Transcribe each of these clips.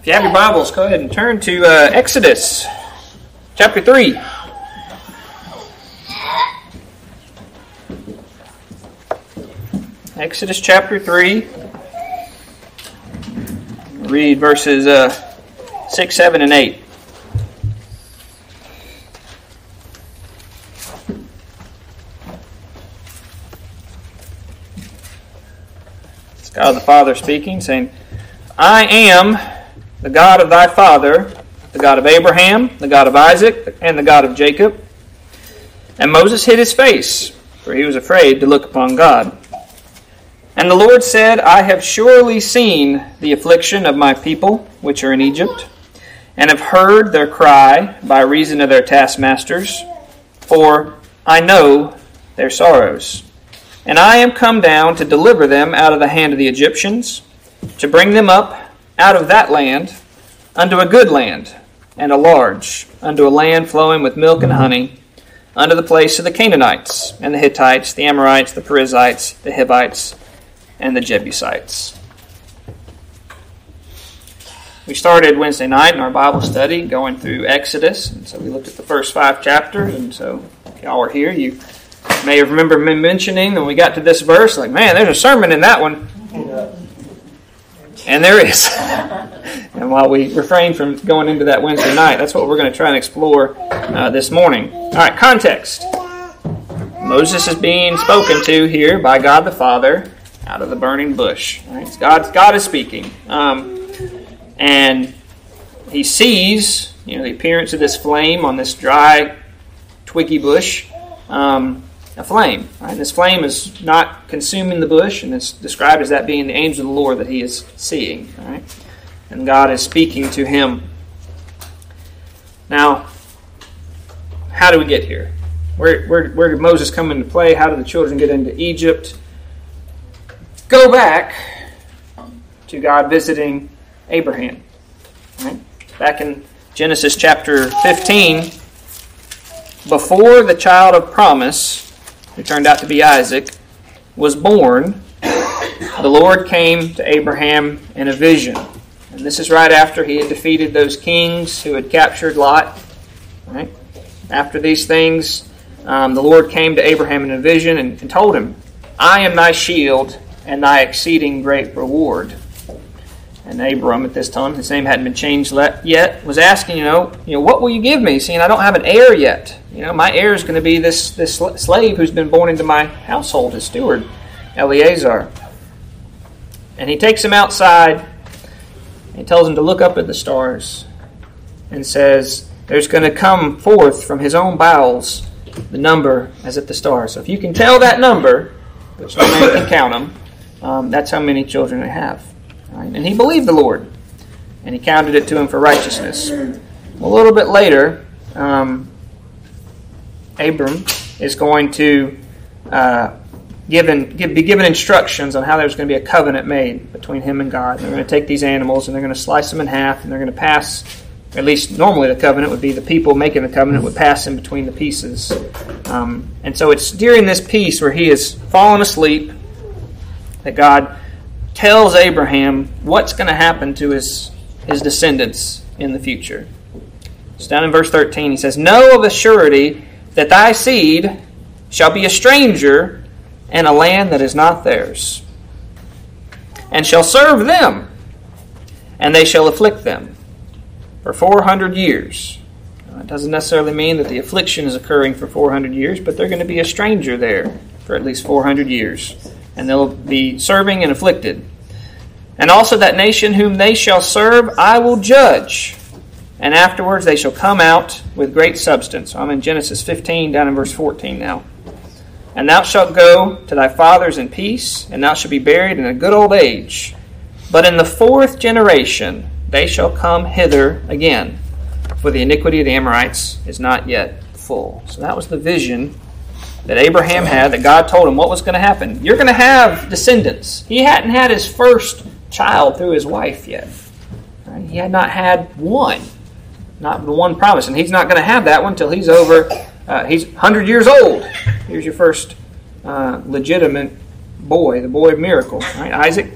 If you have your Bibles, go ahead and turn to uh, Exodus chapter 3. Exodus chapter 3. Read verses uh, 6, 7, and 8. It's God the Father speaking, saying, I am the God of thy father, the God of Abraham, the God of Isaac, and the God of Jacob. And Moses hid his face, for he was afraid to look upon God. And the Lord said, I have surely seen the affliction of my people which are in Egypt, and have heard their cry by reason of their taskmasters, for I know their sorrows. And I am come down to deliver them out of the hand of the Egyptians, to bring them up out of that land unto a good land, and a large, unto a land flowing with milk and honey, unto the place of the Canaanites, and the Hittites, the Amorites, the Perizzites, the Hivites, and the Jebusites. We started Wednesday night in our Bible study going through Exodus, and so we looked at the first five chapters. And so, y'all were here, you may have remembered me mentioning when we got to this verse, like, man, there's a sermon in that one. And there is. and while we refrain from going into that Wednesday night, that's what we're going to try and explore uh, this morning. All right, context. Moses is being spoken to here by God the Father out of the burning bush. Right? God, God is speaking. Um, and he sees you know, the appearance of this flame on this dry, twiggy bush. Um, a flame. Right? And this flame is not consuming the bush, and it's described as that being the angel of the Lord that he is seeing. Right? And God is speaking to him. Now, how do we get here? Where, where, where did Moses come into play? How did the children get into Egypt? Go back to God visiting Abraham. Right? Back in Genesis chapter 15, before the child of promise, who turned out to be Isaac, was born, the Lord came to Abraham in a vision. And this is right after he had defeated those kings who had captured Lot. Right? After these things, um, the Lord came to Abraham in a vision and, and told him, I am thy shield and thy exceeding great reward. And Abram at this time, his name hadn't been changed yet, was asking, you know, you know, what will you give me, seeing I don't have an heir yet? You know, my heir is going to be this this slave who's been born into my household, his steward, Eliezer. And he takes him outside. He tells him to look up at the stars, and says, "There's going to come forth from his own bowels the number as at the stars. So if you can tell that number, which no man can count them, um, that's how many children I have." Right? And he believed the Lord, and he counted it to him for righteousness. A little bit later, um, Abram is going to uh, given, give, be given instructions on how there's going to be a covenant made between him and God. And They're going to take these animals and they're going to slice them in half, and they're going to pass. At least normally the covenant would be the people making the covenant would pass in between the pieces. Um, and so it's during this piece where he is fallen asleep that God tells Abraham what's going to happen to his, his descendants in the future. It's down in verse 13. He says, Know of a surety that thy seed shall be a stranger in a land that is not theirs, and shall serve them, and they shall afflict them for 400 years. It doesn't necessarily mean that the affliction is occurring for 400 years, but they're going to be a stranger there for at least 400 years and they'll be serving and afflicted. And also that nation whom they shall serve, I will judge. And afterwards they shall come out with great substance. I'm in Genesis 15, down in verse 14 now. And thou shalt go to thy fathers in peace, and thou shalt be buried in a good old age. But in the fourth generation they shall come hither again, for the iniquity of the Amorites is not yet full. So that was the vision that Abraham had that God told him what was going to happen. You're going to have descendants. He hadn't had his first child through his wife yet. He had not had one, not the one promise, and he's not going to have that one until he's over. Uh, he's 100 years old. Here's your first uh, legitimate boy, the boy of miracle, right? Isaac.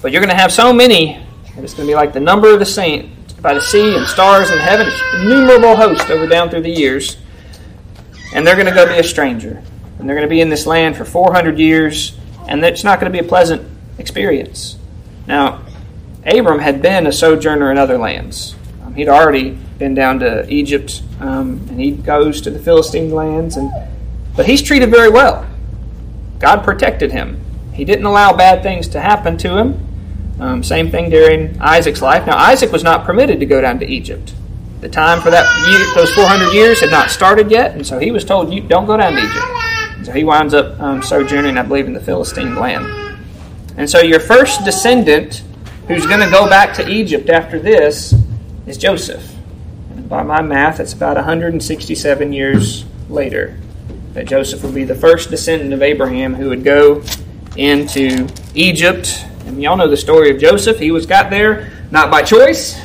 But you're going to have so many And it's going to be like the number of the saint by the sea and stars in heaven. Innumerable host over down through the years. And they're going to go be a stranger. And they're going to be in this land for 400 years. And it's not going to be a pleasant experience. Now, Abram had been a sojourner in other lands. Um, he'd already been down to Egypt, um, and he goes to the Philistine lands. And but he's treated very well. God protected him. He didn't allow bad things to happen to him. Um, same thing during Isaac's life. Now, Isaac was not permitted to go down to Egypt. The time for that year, those 400 years had not started yet, and so he was told, "You don't go down to Egypt." So he winds up um, sojourning, I believe, in the Philistine land. And so your first descendant who's going to go back to Egypt after this is Joseph. And by my math, it's about 167 years later that Joseph would be the first descendant of Abraham who would go into Egypt. And y'all know the story of Joseph. He was got there not by choice.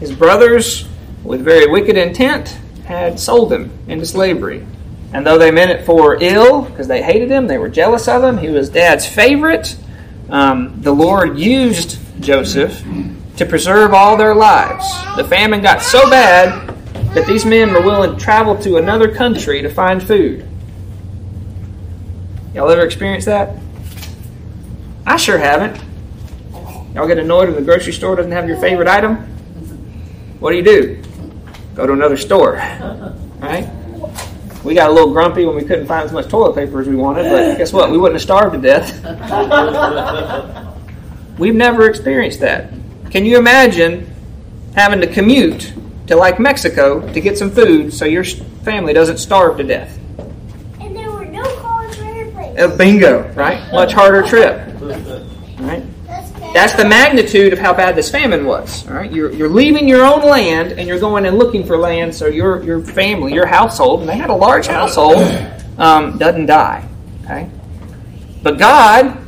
His brothers, with very wicked intent, had sold him into slavery. And though they meant it for ill, because they hated him, they were jealous of him, he was dad's favorite, um, the Lord used Joseph to preserve all their lives. The famine got so bad that these men were willing to travel to another country to find food. Y'all ever experienced that? I sure haven't. Y'all get annoyed when the grocery store doesn't have your favorite item? What do you do? Go to another store. Right? We got a little grumpy when we couldn't find as much toilet paper as we wanted, but guess what? We wouldn't have starved to death. We've never experienced that. Can you imagine having to commute to like Mexico to get some food so your family doesn't starve to death? And there were no cars for airplanes. Uh, bingo, right? Much harder trip. That's the magnitude of how bad this famine was. All right, you're, you're leaving your own land and you're going and looking for land so your your family, your household, and they had a large household, um, doesn't die. Okay, but God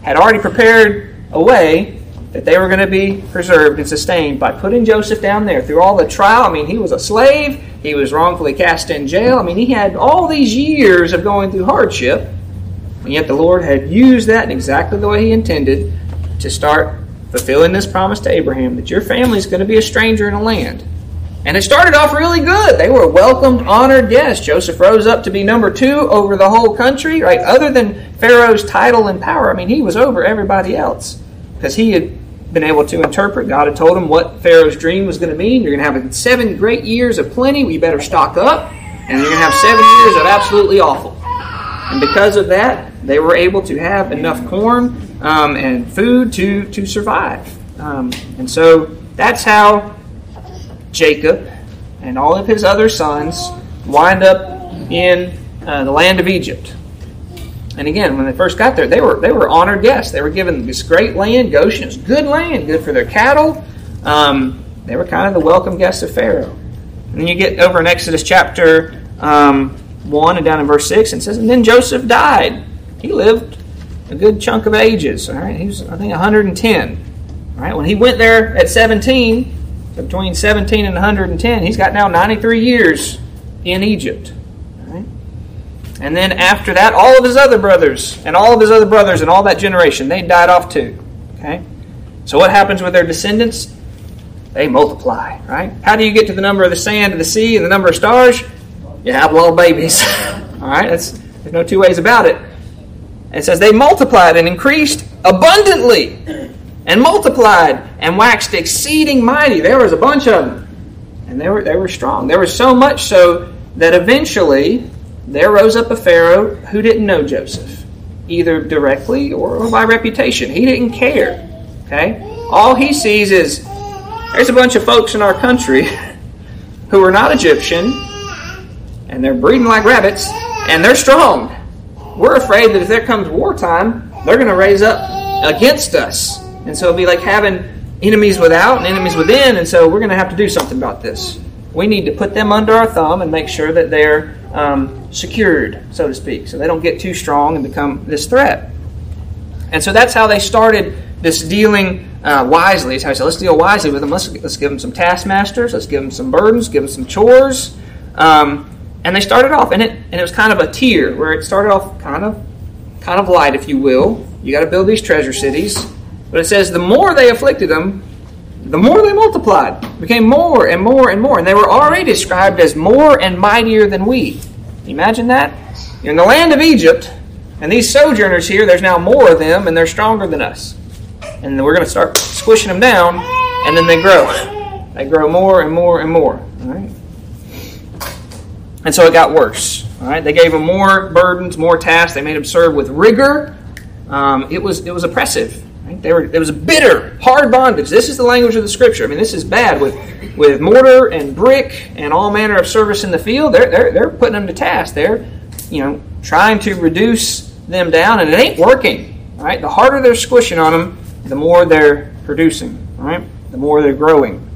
had already prepared a way that they were going to be preserved and sustained by putting Joseph down there through all the trial. I mean, he was a slave. He was wrongfully cast in jail. I mean, he had all these years of going through hardship, and yet the Lord had used that in exactly the way He intended to start fulfilling this promise to Abraham that your family is going to be a stranger in a land. And it started off really good. They were welcomed, honored guests. Joseph rose up to be number two over the whole country, right? Other than Pharaoh's title and power, I mean, he was over everybody else because he had been able to interpret. God had told him what Pharaoh's dream was going to mean. You're going to have seven great years of plenty. We better stock up. And you're going to have seven years of absolutely awful. And because of that, they were able to have enough corn um, and food to, to survive. Um, and so that's how Jacob and all of his other sons wind up in uh, the land of Egypt. And again, when they first got there, they were they were honored guests. They were given this great land. Goshen is good land, good for their cattle. Um, they were kind of the welcome guests of Pharaoh. And then you get over in Exodus chapter um, one and down in verse six, and says, and then Joseph died. He lived a good chunk of ages. All right, he was I think 110. All right, when he went there at 17, so between 17 and 110, he's got now 93 years in Egypt. And then after that, all of his other brothers and all of his other brothers and all that generation, they died off too. Okay? So what happens with their descendants? They multiply, right? How do you get to the number of the sand of the sea and the number of stars? You have little babies. all right? That's, there's no two ways about it. It says they multiplied and increased abundantly and multiplied and waxed exceeding mighty. There was a bunch of them. And they were, they were strong. There was so much so that eventually there rose up a Pharaoh who didn't know Joseph, either directly or by reputation. He didn't care. Okay? All he sees is there's a bunch of folks in our country who are not Egyptian, and they're breeding like rabbits, and they're strong. We're afraid that if there comes wartime, they're going to raise up against us. And so it'll be like having enemies without and enemies within, and so we're going to have to do something about this. We need to put them under our thumb and make sure that they're um, secured, so to speak, so they don't get too strong and become this threat. And so that's how they started this dealing uh, wisely. It's how I said, let's deal wisely with them. Let's, let's give them some taskmasters. Let's give them some burdens. Give them some chores. Um, and they started off, and it and it was kind of a tier where it started off kind of kind of light, if you will. You got to build these treasure cities. But it says the more they afflicted them, the more they multiplied, became more and more and more. And they were already described as more and mightier than we. Imagine that? In the land of Egypt, and these sojourners here, there's now more of them, and they're stronger than us. And we're going to start squishing them down, and then they grow. They grow more and more and more. All right? And so it got worse. All right? They gave them more burdens, more tasks. They made them serve with rigor. Um, it was it was oppressive. Right? They were it was a bitter, hard bondage. This is the language of the Scripture. I mean, this is bad with with mortar and brick and all manner of service in the field. They're they're, they're putting them to task. They're you know trying to reduce them down, and it ain't working. Right? The harder they're squishing on them, the more they're producing. Right? The more they're growing.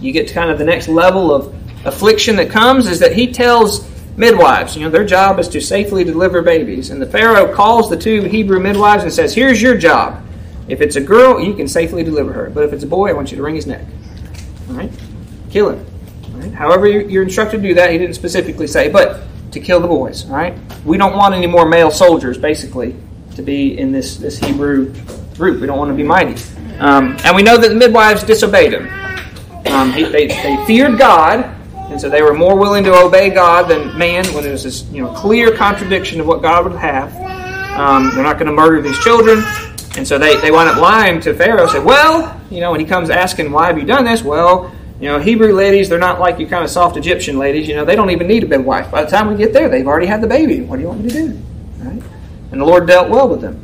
You get to kind of the next level of affliction that comes is that he tells midwives, you know, their job is to safely deliver babies. And the Pharaoh calls the two Hebrew midwives and says, Here's your job. If it's a girl, you can safely deliver her. But if it's a boy, I want you to wring his neck. All right? Kill him. However, you're instructed to do that. He didn't specifically say, but to kill the boys. All right? We don't want any more male soldiers, basically, to be in this, this Hebrew group. We don't want to be mighty. Um, and we know that the midwives disobeyed him. Um, he, they, they feared God, and so they were more willing to obey God than man when it was this you know clear contradiction of what God would have. Um, they're not going to murder these children. And so they, they wind up lying to Pharaoh, say, Well, you know, when he comes asking, Why have you done this? Well, you know, Hebrew ladies, they're not like you kind of soft Egyptian ladies. You know, they don't even need a midwife. By the time we get there, they've already had the baby. What do you want me to do? Right? And the Lord dealt well with them.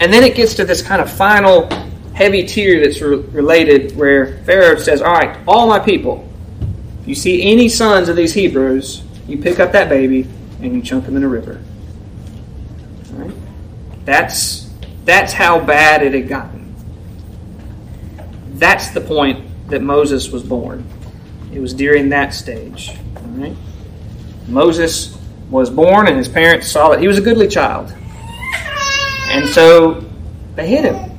And then it gets to this kind of final heavy tier that's re- related where Pharaoh says, All right, all my people, you see any sons of these Hebrews, you pick up that baby and you chunk them in a river. Right? That's, that's how bad it had gotten. That's the point that Moses was born. It was during that stage. Right? Moses was born, and his parents saw that he was a goodly child. And so they hid him.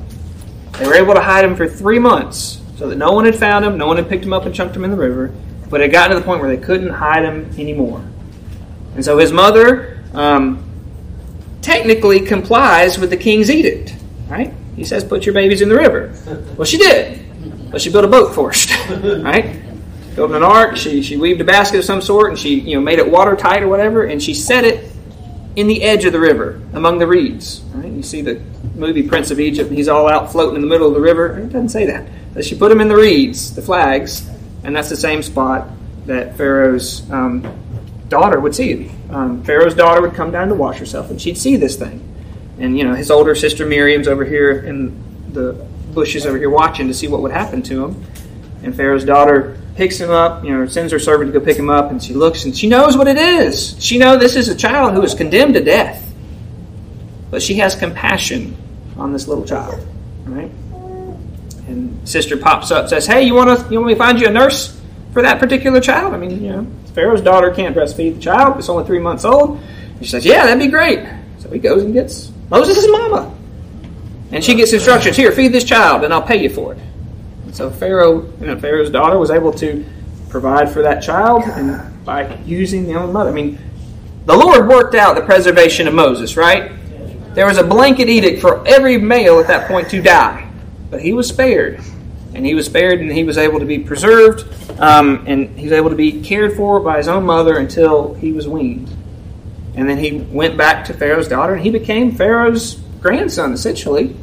They were able to hide him for three months so that no one had found him, no one had picked him up and chunked him in the river. But it got to the point where they couldn't hide him anymore. And so his mother um, technically complies with the king's edict, right? He says, put your babies in the river. Well, she did. But she built a boat first, right? Built an ark. She, she weaved a basket of some sort, and she you know made it watertight or whatever, and she set it in the edge of the river among the reeds. Right? You see the movie Prince of Egypt, and he's all out floating in the middle of the river. It doesn't say that. But she put him in the reeds, the flags, and that's the same spot that Pharaoh's um, daughter would see. Um, Pharaoh's daughter would come down to wash herself, and she'd see this thing. And you know, his older sister Miriam's over here in the bushes over here watching to see what would happen to him. And Pharaoh's daughter picks him up, you know, sends her servant to go pick him up, and she looks and she knows what it is. She knows this is a child who is condemned to death. But she has compassion on this little child. Sister pops up, says, Hey, you want to you want me to find you a nurse for that particular child? I mean, you know, Pharaoh's daughter can't breastfeed the child, it's only three months old. And she says, Yeah, that'd be great. So he goes and gets Moses' mama. And she gets instructions here, feed this child, and I'll pay you for it. And so Pharaoh, you know, Pharaoh's daughter was able to provide for that child and by using the own mother. I mean, the Lord worked out the preservation of Moses, right? There was a blanket edict for every male at that point to die. But he was spared. And he was spared and he was able to be preserved um, and he was able to be cared for by his own mother until he was weaned. And then he went back to Pharaoh's daughter and he became Pharaoh's grandson, essentially.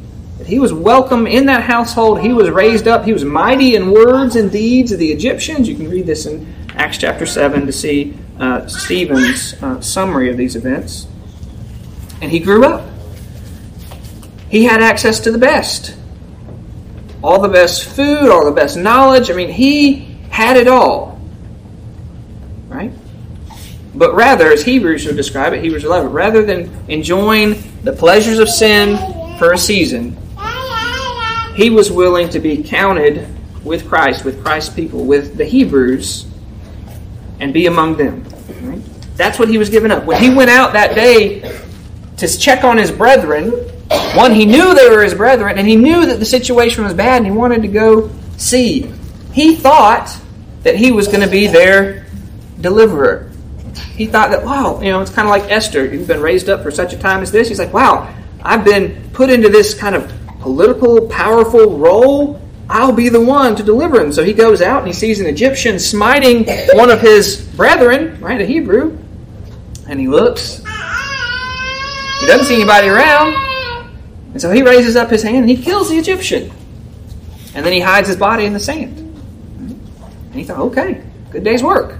He was welcome in that household. He was raised up. He was mighty in words and deeds of the Egyptians. You can read this in Acts chapter 7 to see uh, Stephen's uh, summary of these events. And he grew up. He had access to the best all the best food, all the best knowledge. I mean, he had it all. Right? But rather, as Hebrews would describe it, Hebrews 11, rather than enjoying the pleasures of sin for a season, he was willing to be counted with Christ, with Christ's people, with the Hebrews, and be among them. Right? That's what he was giving up. When he went out that day to check on his brethren, one, he knew they were his brethren, and he knew that the situation was bad, and he wanted to go see. He thought that he was going to be their deliverer. He thought that, wow, you know, it's kind of like Esther. You've been raised up for such a time as this. He's like, wow, I've been put into this kind of political, powerful role, I'll be the one to deliver him. So he goes out and he sees an Egyptian smiting one of his brethren, right, a Hebrew, and he looks. He doesn't see anybody around. And so he raises up his hand and he kills the Egyptian. And then he hides his body in the sand. And he thought, okay, good day's work.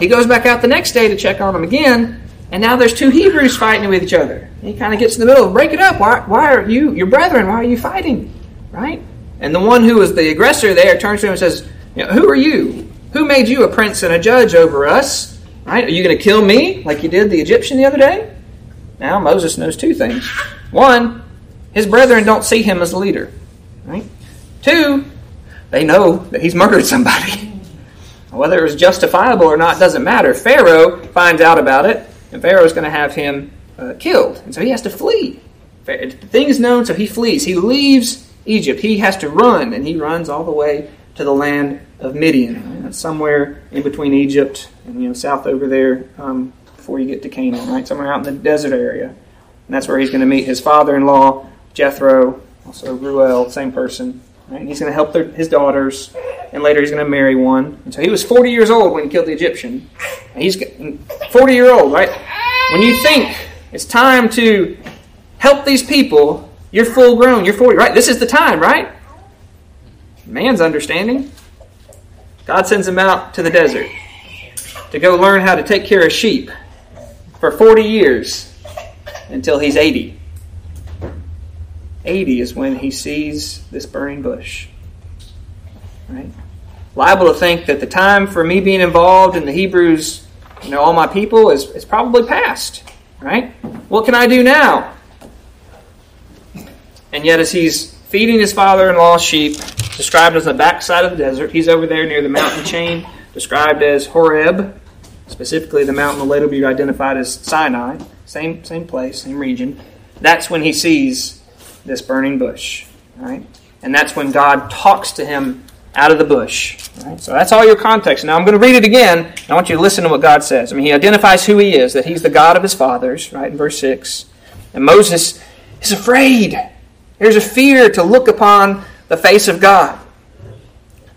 He goes back out the next day to check on him again, and now there's two Hebrews fighting with each other. And he kind of gets in the middle, of, break it up. Why, why are you, your brethren, why are you fighting? Right? And the one who was the aggressor there turns to him and says, you know, Who are you? Who made you a prince and a judge over us? Right? Are you going to kill me like you did the Egyptian the other day? Now Moses knows two things. One, his brethren don't see him as a leader. Right? Two, they know that he's murdered somebody. Whether it was justifiable or not doesn't matter. Pharaoh finds out about it, and Pharaoh's going to have him uh, killed. And so he has to flee. The thing is known, so he flees. He leaves Egypt. He has to run, and he runs all the way to the land of Midian. That's somewhere in between Egypt and you know south over there um, before you get to Canaan, right? Somewhere out in the desert area. And that's where he's going to meet his father-in-law, Jethro, also Reuel, same person. Right? He's going to help their, his daughters, and later he's going to marry one. And so he was 40 years old when he killed the Egyptian. And he's 40 year old, right? When you think it's time to help these people, you're full grown, you're 40, right? This is the time, right? Man's understanding. God sends him out to the desert to go learn how to take care of sheep for 40 years until he's 80. 80 is when he sees this burning bush. Right? Liable to think that the time for me being involved in the Hebrews, you know, all my people is, is probably past. Right? What can I do now? And yet, as he's feeding his father in law's sheep, described as the backside of the desert, he's over there near the mountain chain, described as Horeb, specifically the mountain will later be identified as Sinai, same, same place, same region. That's when he sees this burning bush. Right? And that's when God talks to him out of the bush. Right? So that's all your context. Now I'm going to read it again. I want you to listen to what God says. I mean, he identifies who he is, that he's the God of his fathers, right, in verse 6. And Moses is afraid. There's a fear to look upon the face of God.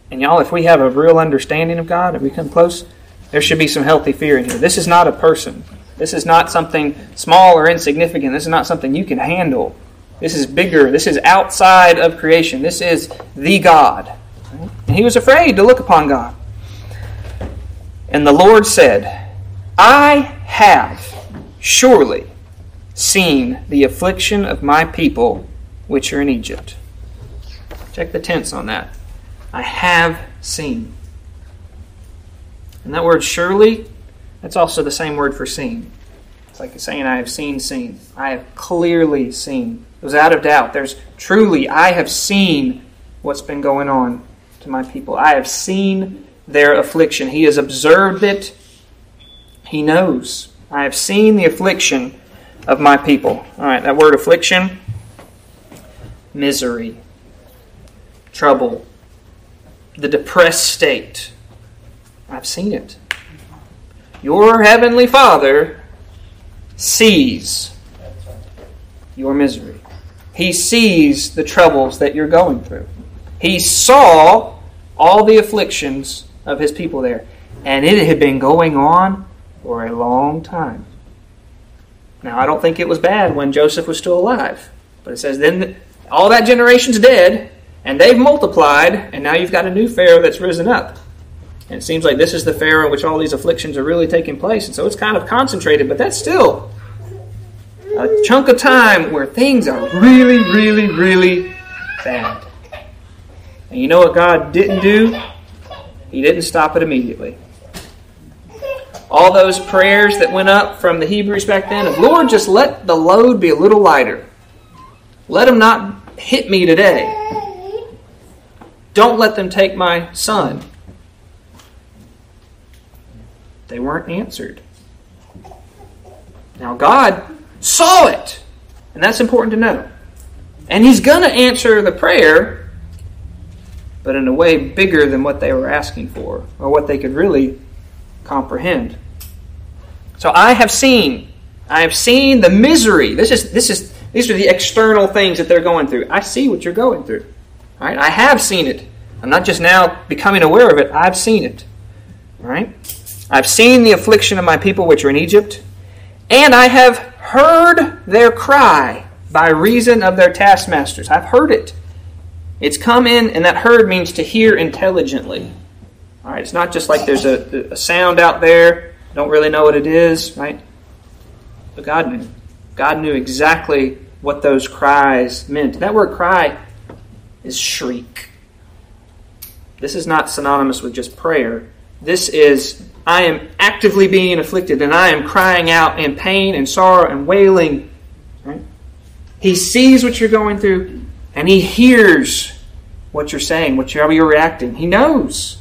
And y'all, if we have a real understanding of God, if we come close, there should be some healthy fear in here. This is not a person. This is not something small or insignificant. This is not something you can handle. This is bigger. This is outside of creation. This is the God. And he was afraid to look upon God. And the Lord said, I have surely seen the affliction of my people which are in Egypt. Check the tense on that. I have seen. And that word surely, that's also the same word for seen. Like saying, I have seen, seen. I have clearly seen. It was out of doubt. There's truly, I have seen what's been going on to my people. I have seen their affliction. He has observed it. He knows. I have seen the affliction of my people. All right, that word affliction misery, trouble, the depressed state. I've seen it. Your heavenly Father sees your misery. He sees the troubles that you're going through. He saw all the afflictions of his people there. And it had been going on for a long time. Now, I don't think it was bad when Joseph was still alive. But it says, then all that generation's dead, and they've multiplied, and now you've got a new Pharaoh that's risen up. And it seems like this is the Pharaoh in which all these afflictions are really taking place. And so it's kind of concentrated, but that's still a chunk of time where things are really, really, really bad. And you know what God didn't do? He didn't stop it immediately. All those prayers that went up from the Hebrews back then of Lord, just let the load be a little lighter. Let them not hit me today. Don't let them take my son. They weren't answered. Now, God saw it. And that's important to know. And he's going to answer the prayer, but in a way bigger than what they were asking for or what they could really comprehend. So I have seen, I have seen the misery. This is this is these are the external things that they're going through. I see what you're going through. Right? I have seen it. I'm not just now becoming aware of it, I've seen it. Right? I've seen the affliction of my people which are in Egypt, and I have heard their cry by reason of their taskmasters. I've heard it. It's come in, and that heard means to hear intelligently. All right, it's not just like there's a, a sound out there, don't really know what it is, right? But God knew. God knew exactly what those cries meant. That word cry is shriek. This is not synonymous with just prayer. This is, I am actively being afflicted and I am crying out in pain and sorrow and wailing. Right? He sees what you're going through and he hears what you're saying, what you're, how you're reacting. He knows.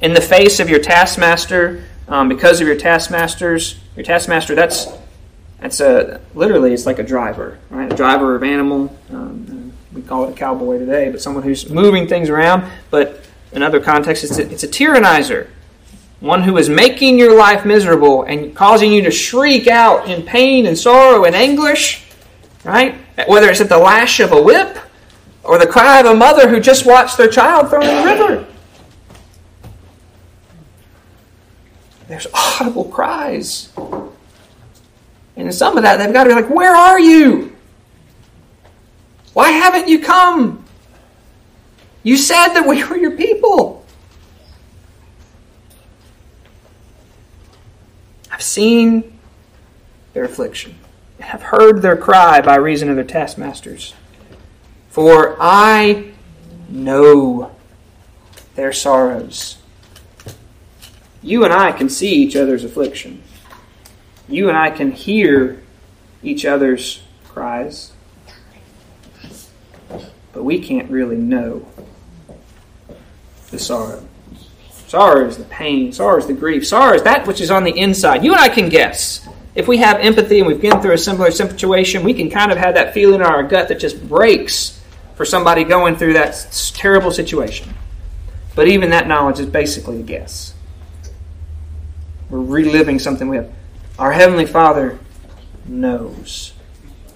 In the face of your taskmaster, um, because of your taskmasters, your taskmaster, that's that's a literally it's like a driver, right? A driver of animal. Um, we call it a cowboy today, but someone who's moving things around. But in other contexts, it's a, it's a tyrannizer, one who is making your life miserable and causing you to shriek out in pain and sorrow and anguish, right? Whether it's at the lash of a whip or the cry of a mother who just watched their child thrown in the river. There's audible cries. And in some of that, they've got to be like, Where are you? Why haven't you come? You said that we were your people. I've seen their affliction and have heard their cry by reason of their taskmasters. For I know their sorrows. You and I can see each other's affliction. You and I can hear each other's cries. But we can't really know the sorrow. Sorrow is the pain. Sorrow is the grief. Sorrow is that which is on the inside. You and I can guess. If we have empathy and we've been through a similar situation, we can kind of have that feeling in our gut that just breaks for somebody going through that terrible situation. But even that knowledge is basically a guess. We're reliving something we have. Our Heavenly Father knows.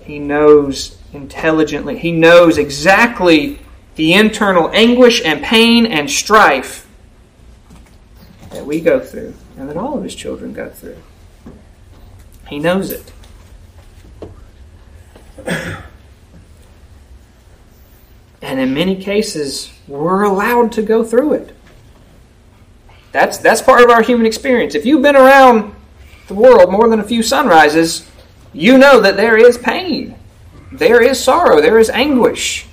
He knows intelligently. He knows exactly the internal anguish and pain and strife that we go through and that all of His children go through. He knows it. And in many cases, we're allowed to go through it. That's, that's part of our human experience. If you've been around the world more than a few sunrises, you know that there is pain, there is sorrow, there is anguish.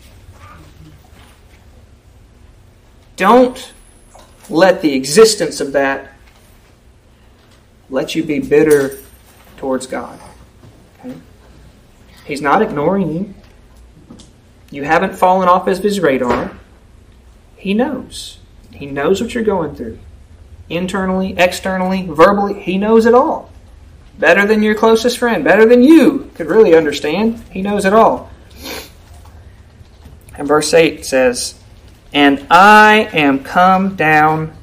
Don't let the existence of that let you be bitter towards God. Okay? He's not ignoring you. You haven't fallen off of his radar. He knows. He knows what you're going through internally, externally, verbally. He knows it all. Better than your closest friend, better than you could really understand. He knows it all. And verse 8 says, And I am come down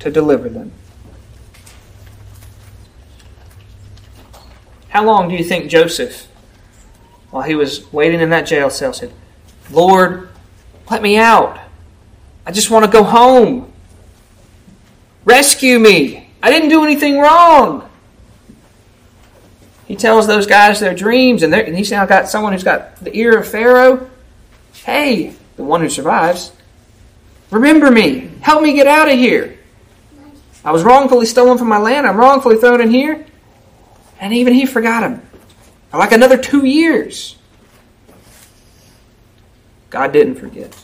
to deliver them. How long do you think Joseph, while he was waiting in that jail cell, said, Lord, let me out. I just want to go home. Rescue me. I didn't do anything wrong. He tells those guys their dreams, and, and he's now got someone who's got the ear of Pharaoh. Hey, the one who survives, remember me. Help me get out of here. I was wrongfully stolen from my land. I'm wrongfully thrown in here. And even he forgot him. For like another two years. God didn't forget.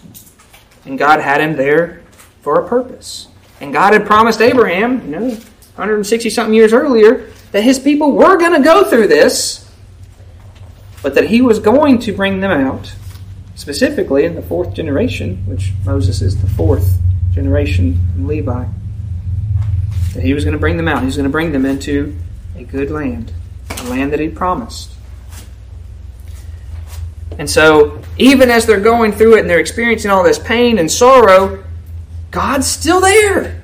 And God had him there for a purpose. And God had promised Abraham, you know, 160 something years earlier, that his people were going to go through this, but that he was going to bring them out, specifically in the fourth generation, which Moses is the fourth generation Levi. That he was going to bring them out. He was going to bring them into a good land, a land that he promised. And so, even as they're going through it and they're experiencing all this pain and sorrow, God's still there.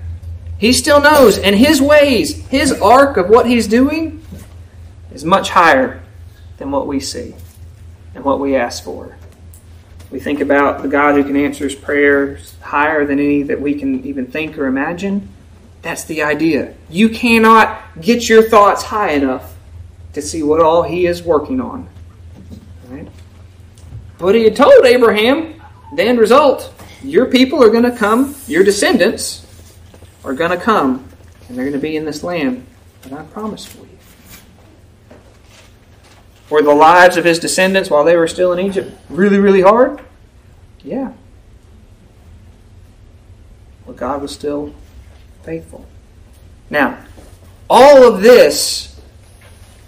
He still knows. And His ways, His arc of what He's doing, is much higher than what we see and what we ask for. We think about the God who can answer his prayers higher than any that we can even think or imagine. That's the idea. You cannot get your thoughts high enough to see what all He is working on. Right? But He had told Abraham the end result your people are going to come, your descendants are going to come, and they're going to be in this land that I promised for you. Were the lives of his descendants while they were still in Egypt really, really hard? Yeah. But God was still faithful. Now, all of this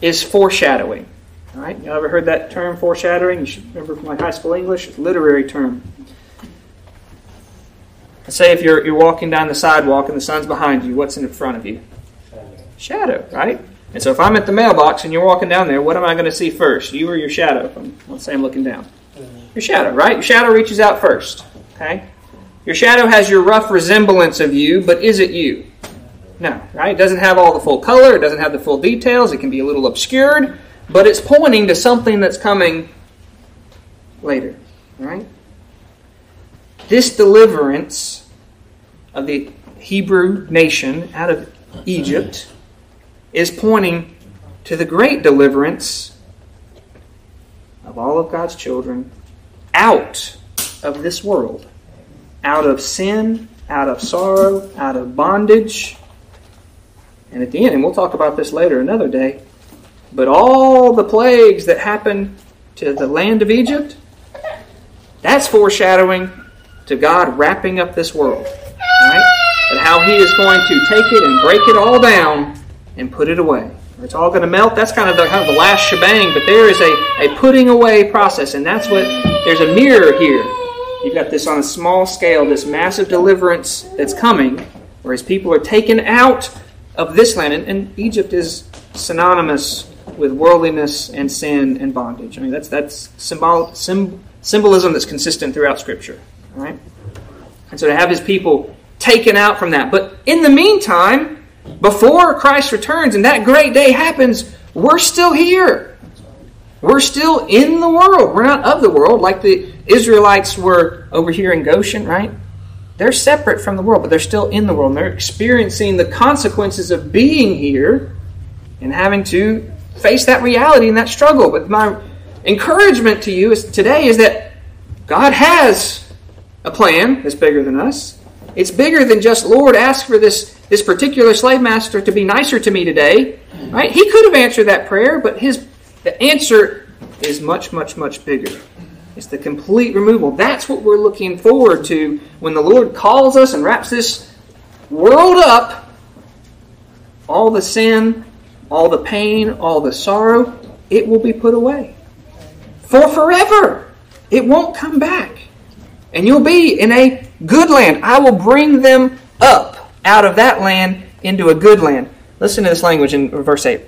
is foreshadowing. All right? You ever heard that term foreshadowing? You should remember from my high school English. It's a literary term. Let's say if you're, you're walking down the sidewalk and the sun's behind you, what's in front of you? Shadow, right? And so if I'm at the mailbox and you're walking down there, what am I going to see first? You or your shadow? I'm, let's say I'm looking down. Mm-hmm. Your shadow, right? Your shadow reaches out first. Okay? Your shadow has your rough resemblance of you, but is it you? No, right? It doesn't have all the full color, it doesn't have the full details, it can be a little obscured, but it's pointing to something that's coming later, right? This deliverance of the Hebrew nation out of Egypt is pointing to the great deliverance of all of God's children out of this world, out of sin, out of sorrow, out of bondage. And at the end, and we'll talk about this later another day, but all the plagues that happened to the land of Egypt, that's foreshadowing to God wrapping up this world. Right? And how He is going to take it and break it all down and put it away. It's all going to melt. That's kind of the kind of the last shebang, but there is a, a putting away process, and that's what there's a mirror here. You've got this on a small scale, this massive deliverance that's coming, where his people are taken out of this land, and, and Egypt is synonymous with worldliness and sin and bondage. I mean, that's that's symbol, sim, symbolism that's consistent throughout Scripture. All right, and so to have his people taken out from that, but in the meantime before Christ returns and that great day happens, we're still here. We're still in the world. We're not of the world like the Israelites were over here in Goshen, right? They're separate from the world, but they're still in the world. And they're experiencing the consequences of being here and having to face that reality and that struggle. But my encouragement to you is, today is that God has a plan that's bigger than us. It's bigger than just, Lord, ask for this this particular slave master to be nicer to me today. Right? He could have answered that prayer, but his the answer is much, much, much bigger. It's the complete removal. That's what we're looking forward to when the Lord calls us and wraps this world up. All the sin, all the pain, all the sorrow, it will be put away. For forever. It won't come back. And you'll be in a good land. I will bring them up out of that land into a good land. Listen to this language in verse 8.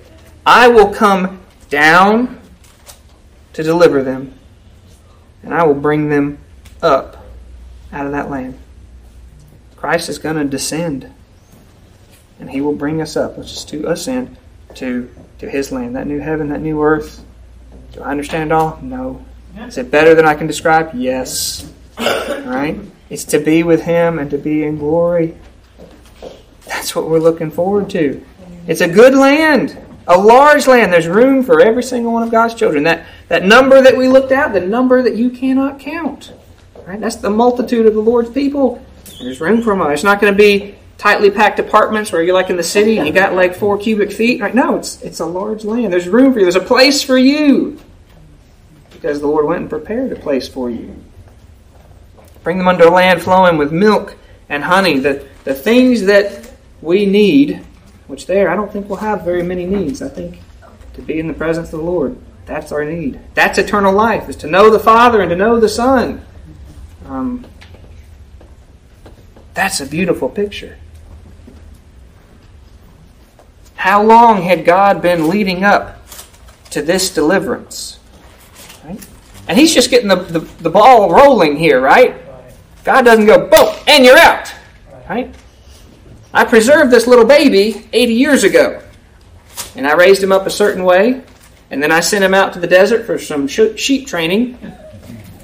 I will come down to deliver them, and I will bring them up out of that land. Christ is going to descend, and he will bring us up, which is to ascend to, to his land, that new heaven, that new earth. Do I understand it all? No. Is it better than I can describe? Yes. All right? It's to be with him and to be in glory that's what we're looking forward to. It's a good land, a large land. There's room for every single one of God's children. That, that number that we looked at, the number that you cannot count. Right? That's the multitude of the Lord's people. There's room for them. It's not going to be tightly packed apartments where you're like in the city and you got like four cubic feet. Right? No, it's it's a large land. There's room for you. There's a place for you. Because the Lord went and prepared a place for you. Bring them under a land flowing with milk and honey. The the things that we need, which there I don't think we'll have very many needs. I think to be in the presence of the Lord, that's our need. That's eternal life, is to know the Father and to know the Son. Um, that's a beautiful picture. How long had God been leading up to this deliverance? Right? And He's just getting the, the, the ball rolling here, right? God doesn't go, boom, and you're out. Right? I preserved this little baby 80 years ago. And I raised him up a certain way. And then I sent him out to the desert for some sheep training.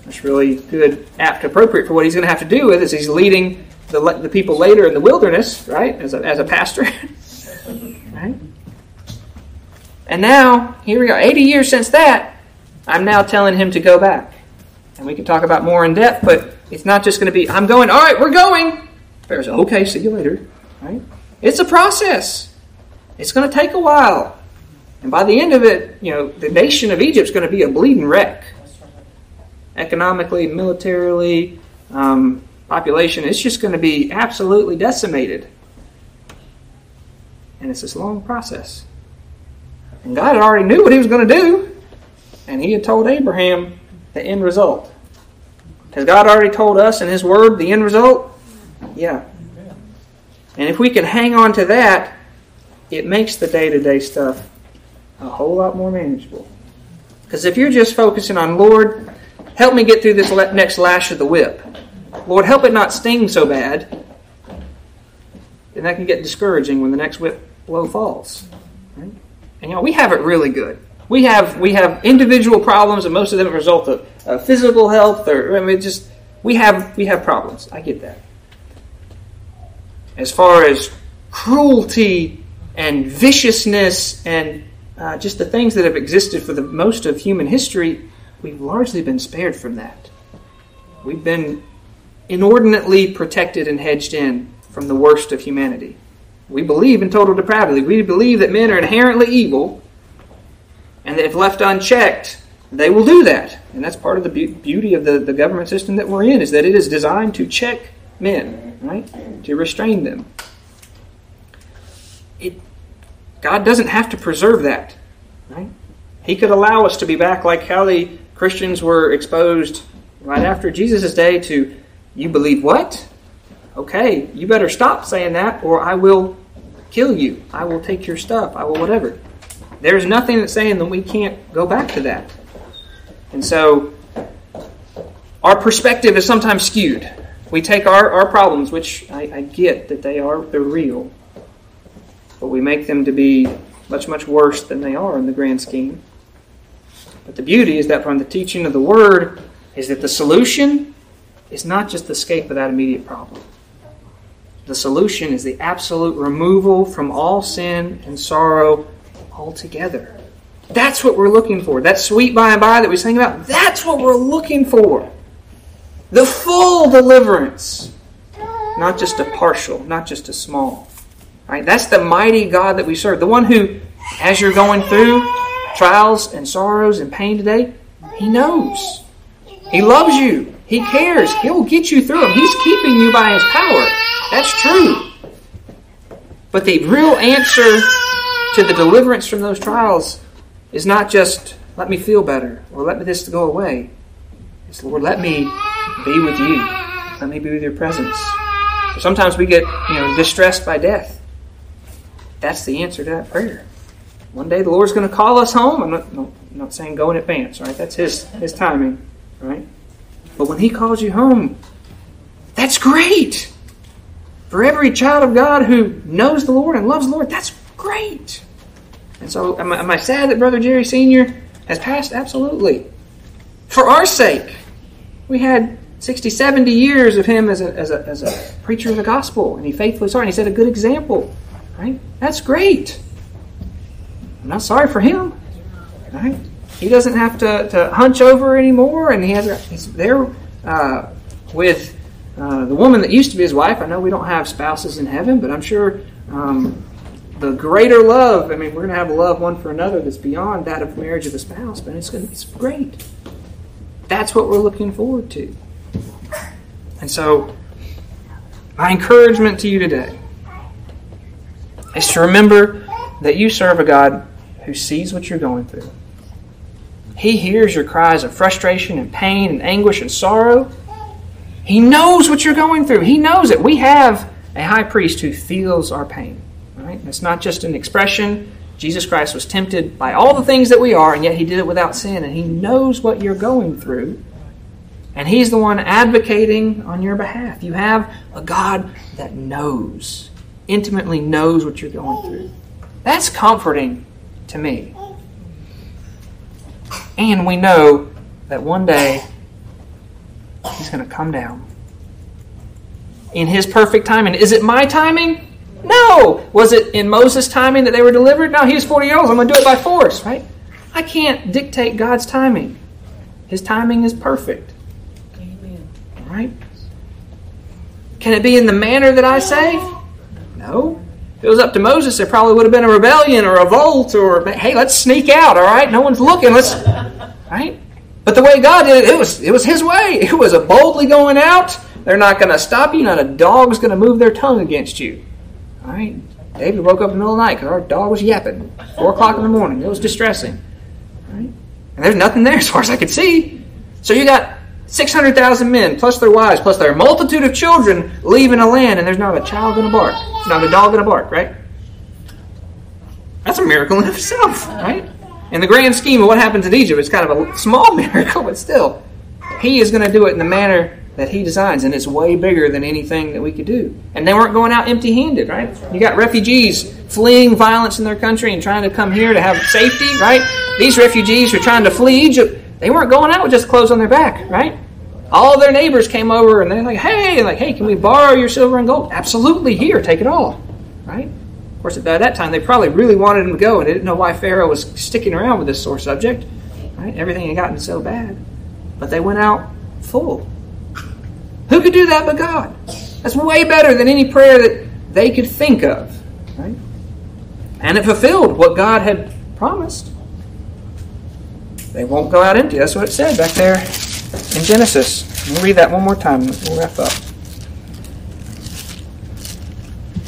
It's really good, apt, appropriate for what he's going to have to do with as he's leading the, the people later in the wilderness, right, as a, as a pastor. right? And now, here we go, 80 years since that, I'm now telling him to go back. And we can talk about more in depth, but it's not just going to be, I'm going, all right, we're going. Pharaoh's okay, see you later. Right? It's a process. It's going to take a while. And by the end of it, you know, the nation of Egypt is going to be a bleeding wreck. Economically, militarily, um, population, it's just going to be absolutely decimated. And it's this long process. And God already knew what He was going to do. And He had told Abraham the end result. Has God already told us in His Word the end result? Yeah. And if we can hang on to that, it makes the day to day stuff a whole lot more manageable. Because if you're just focusing on, Lord, help me get through this next lash of the whip, Lord, help it not sting so bad, then that can get discouraging when the next whip blow falls. Right? And you know, we have it really good. We have we have individual problems, and most of them result of uh, physical health, or I mean, just we have we have problems. I get that. As far as cruelty and viciousness and uh, just the things that have existed for the most of human history, we've largely been spared from that. We've been inordinately protected and hedged in from the worst of humanity. We believe in total depravity. We believe that men are inherently evil, and that if left unchecked, they will do that. And that's part of the beauty of the, the government system that we're in, is that it is designed to check men, right? To restrain them. It, God doesn't have to preserve that, right? He could allow us to be back like how the Christians were exposed right after Jesus' day to, you believe what? Okay, you better stop saying that, or I will kill you. I will take your stuff. I will whatever. There's nothing that's saying that we can't go back to that. And so our perspective is sometimes skewed. We take our, our problems, which I, I get that they are they're real, but we make them to be much, much worse than they are in the grand scheme. But the beauty is that from the teaching of the Word is that the solution is not just the escape of that immediate problem. The solution is the absolute removal from all sin and sorrow altogether. That's what we're looking for. That sweet by and by that we sing about, that's what we're looking for. The full deliverance. Not just a partial, not just a small. Right? That's the mighty God that we serve. The one who, as you're going through trials and sorrows and pain today, He knows. He loves you. He cares. He'll get you through them. He's keeping you by His power. That's true. But the real answer to the deliverance from those trials is not just let me feel better or let this go away. Lord, let me be with you. Let me be with your presence. Sometimes we get you know distressed by death. That's the answer to that prayer. One day the Lord's going to call us home. I'm not, no, I'm not saying go in advance, right? That's His His timing, right? But when He calls you home, that's great. For every child of God who knows the Lord and loves the Lord, that's great. And so, am I, am I sad that Brother Jerry Sr. has passed? Absolutely. For our sake, we had 60, 70 years of him as a, as a, as a preacher of the gospel, and he faithfully saw, and he set a good example. Right? That's great. I'm not sorry for him. Right? He doesn't have to, to hunch over anymore, and he has he's there uh, with uh, the woman that used to be his wife. I know we don't have spouses in heaven, but I'm sure um, the greater love. I mean, we're going to have love one for another that's beyond that of marriage of a spouse, but it's going to, it's great. That's what we're looking forward to. And so, my encouragement to you today is to remember that you serve a God who sees what you're going through. He hears your cries of frustration and pain and anguish and sorrow. He knows what you're going through. He knows it. We have a high priest who feels our pain. Right? It's not just an expression. Jesus Christ was tempted by all the things that we are, and yet he did it without sin, and he knows what you're going through. And he's the one advocating on your behalf. You have a God that knows, intimately knows what you're going through. That's comforting to me. And we know that one day He's going to come down. In His perfect timing. Is it my timing? No. Was it in Moses' timing that they were delivered? No, he was 40 years old. I'm going to do it by force, right? I can't dictate God's timing. His timing is perfect. Amen. Right? Can it be in the manner that I say? No. If it was up to Moses, there probably would have been a rebellion or a revolt or, hey, let's sneak out, all right? No one's looking. Let's, right? But the way God did it, it was, it was His way. It was a boldly going out. They're not going to stop you. Not a dog's going to move their tongue against you. Right? David woke up in the middle of the night because our dog was yapping. Four o'clock in the morning. It was distressing. Right? And there's nothing there as far as I could see. So you got 600,000 men, plus their wives, plus their multitude of children leaving a land, and there's not a child going to bark. Not a dog going to bark, right? That's a miracle in itself, right? In the grand scheme of what happens in Egypt, it's kind of a small miracle, but still, He is going to do it in the manner that He designs, and it's way bigger than anything that we could do. And they weren't going out empty handed, right? You got refugees fleeing violence in their country and trying to come here to have safety, right? These refugees were trying to flee Egypt they weren't going out with just clothes on their back, right? All their neighbors came over and they're like, hey, like, hey, can we borrow your silver and gold? Absolutely, here, take it all, right? Of course, at that time, they probably really wanted him to go and they didn't know why Pharaoh was sticking around with this sore subject, right? Everything had gotten so bad. But they went out full. Who could do that but God? That's way better than any prayer that they could think of, right? And it fulfilled what God had promised. They won't go out empty. That's what it said back there in Genesis. We'll read that one more time. We'll wrap up.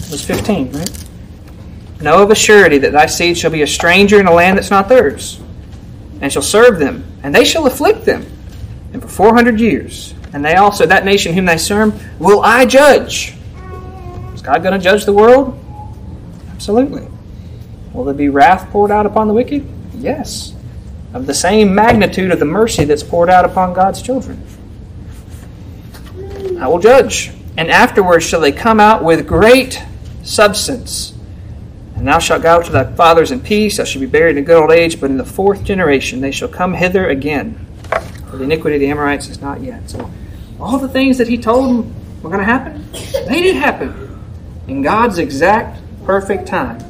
It was 15, right? Know of a surety that thy seed shall be a stranger in a land that's not theirs, and shall serve them, and they shall afflict them, and for 400 years. And they also, that nation whom they serve, will I judge. Is God going to judge the world? Absolutely. Will there be wrath poured out upon the wicked? Yes of the same magnitude of the mercy that's poured out upon God's children. I will judge, and afterwards shall they come out with great substance. And thou shalt go to thy fathers in peace, thou shalt be buried in a good old age, but in the fourth generation they shall come hither again. For the iniquity of the Amorites is not yet. So all the things that he told them were going to happen, they did happen in God's exact perfect time.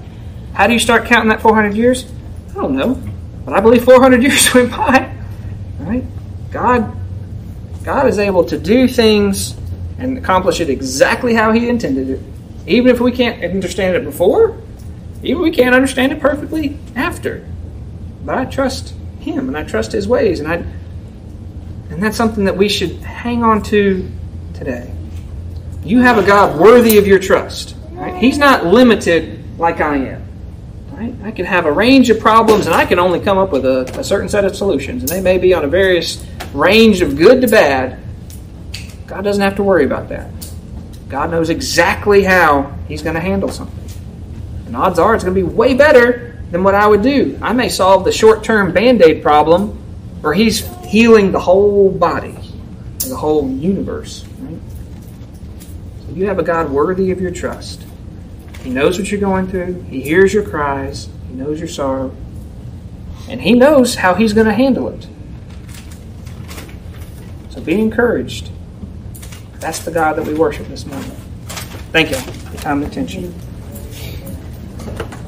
How do you start counting that 400 years? I don't know. But I believe 400 years went by. Right? God, God is able to do things and accomplish it exactly how He intended it. Even if we can't understand it before, even if we can't understand it perfectly after. But I trust Him and I trust His ways, and I and that's something that we should hang on to today. You have a God worthy of your trust. Right? He's not limited like I am. Right? I can have a range of problems and I can only come up with a, a certain set of solutions. And they may be on a various range of good to bad. God doesn't have to worry about that. God knows exactly how He's going to handle something. And odds are it's going to be way better than what I would do. I may solve the short term band aid problem, or He's healing the whole body, the whole universe. Right? So you have a God worthy of your trust. He knows what you're going through. He hears your cries. He knows your sorrow. And He knows how He's going to handle it. So be encouraged. That's the God that we worship this morning. Thank you for your time and attention.